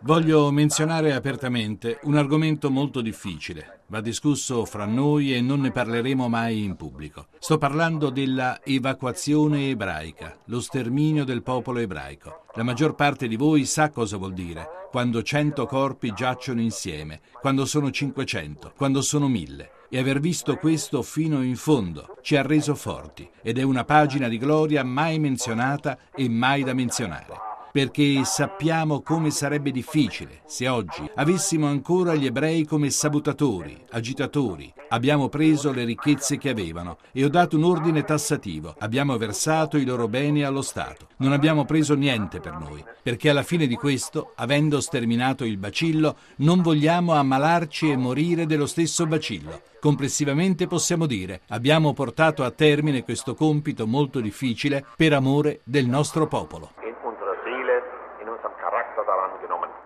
Voglio menzionare apertamente un argomento molto difficile. Va discusso fra noi e non ne parleremo mai in pubblico. Sto parlando della evacuazione ebraica, lo sterminio del popolo ebraico. La maggior parte di voi sa cosa vuol dire quando cento corpi giacciono insieme, quando sono 500, quando sono mille. E aver visto questo fino in fondo ci ha reso forti ed è una pagina di gloria mai menzionata e mai da menzionare perché sappiamo come sarebbe difficile se oggi avessimo ancora gli ebrei come sabotatori, agitatori. Abbiamo preso le ricchezze che avevano e ho dato un ordine tassativo. Abbiamo versato i loro beni allo Stato. Non abbiamo preso niente per noi, perché alla fine di questo, avendo sterminato il bacillo, non vogliamo ammalarci e morire dello stesso bacillo. Complessivamente possiamo dire abbiamo portato a termine questo compito molto difficile per amore del nostro popolo. unseren Charakter daran genommen.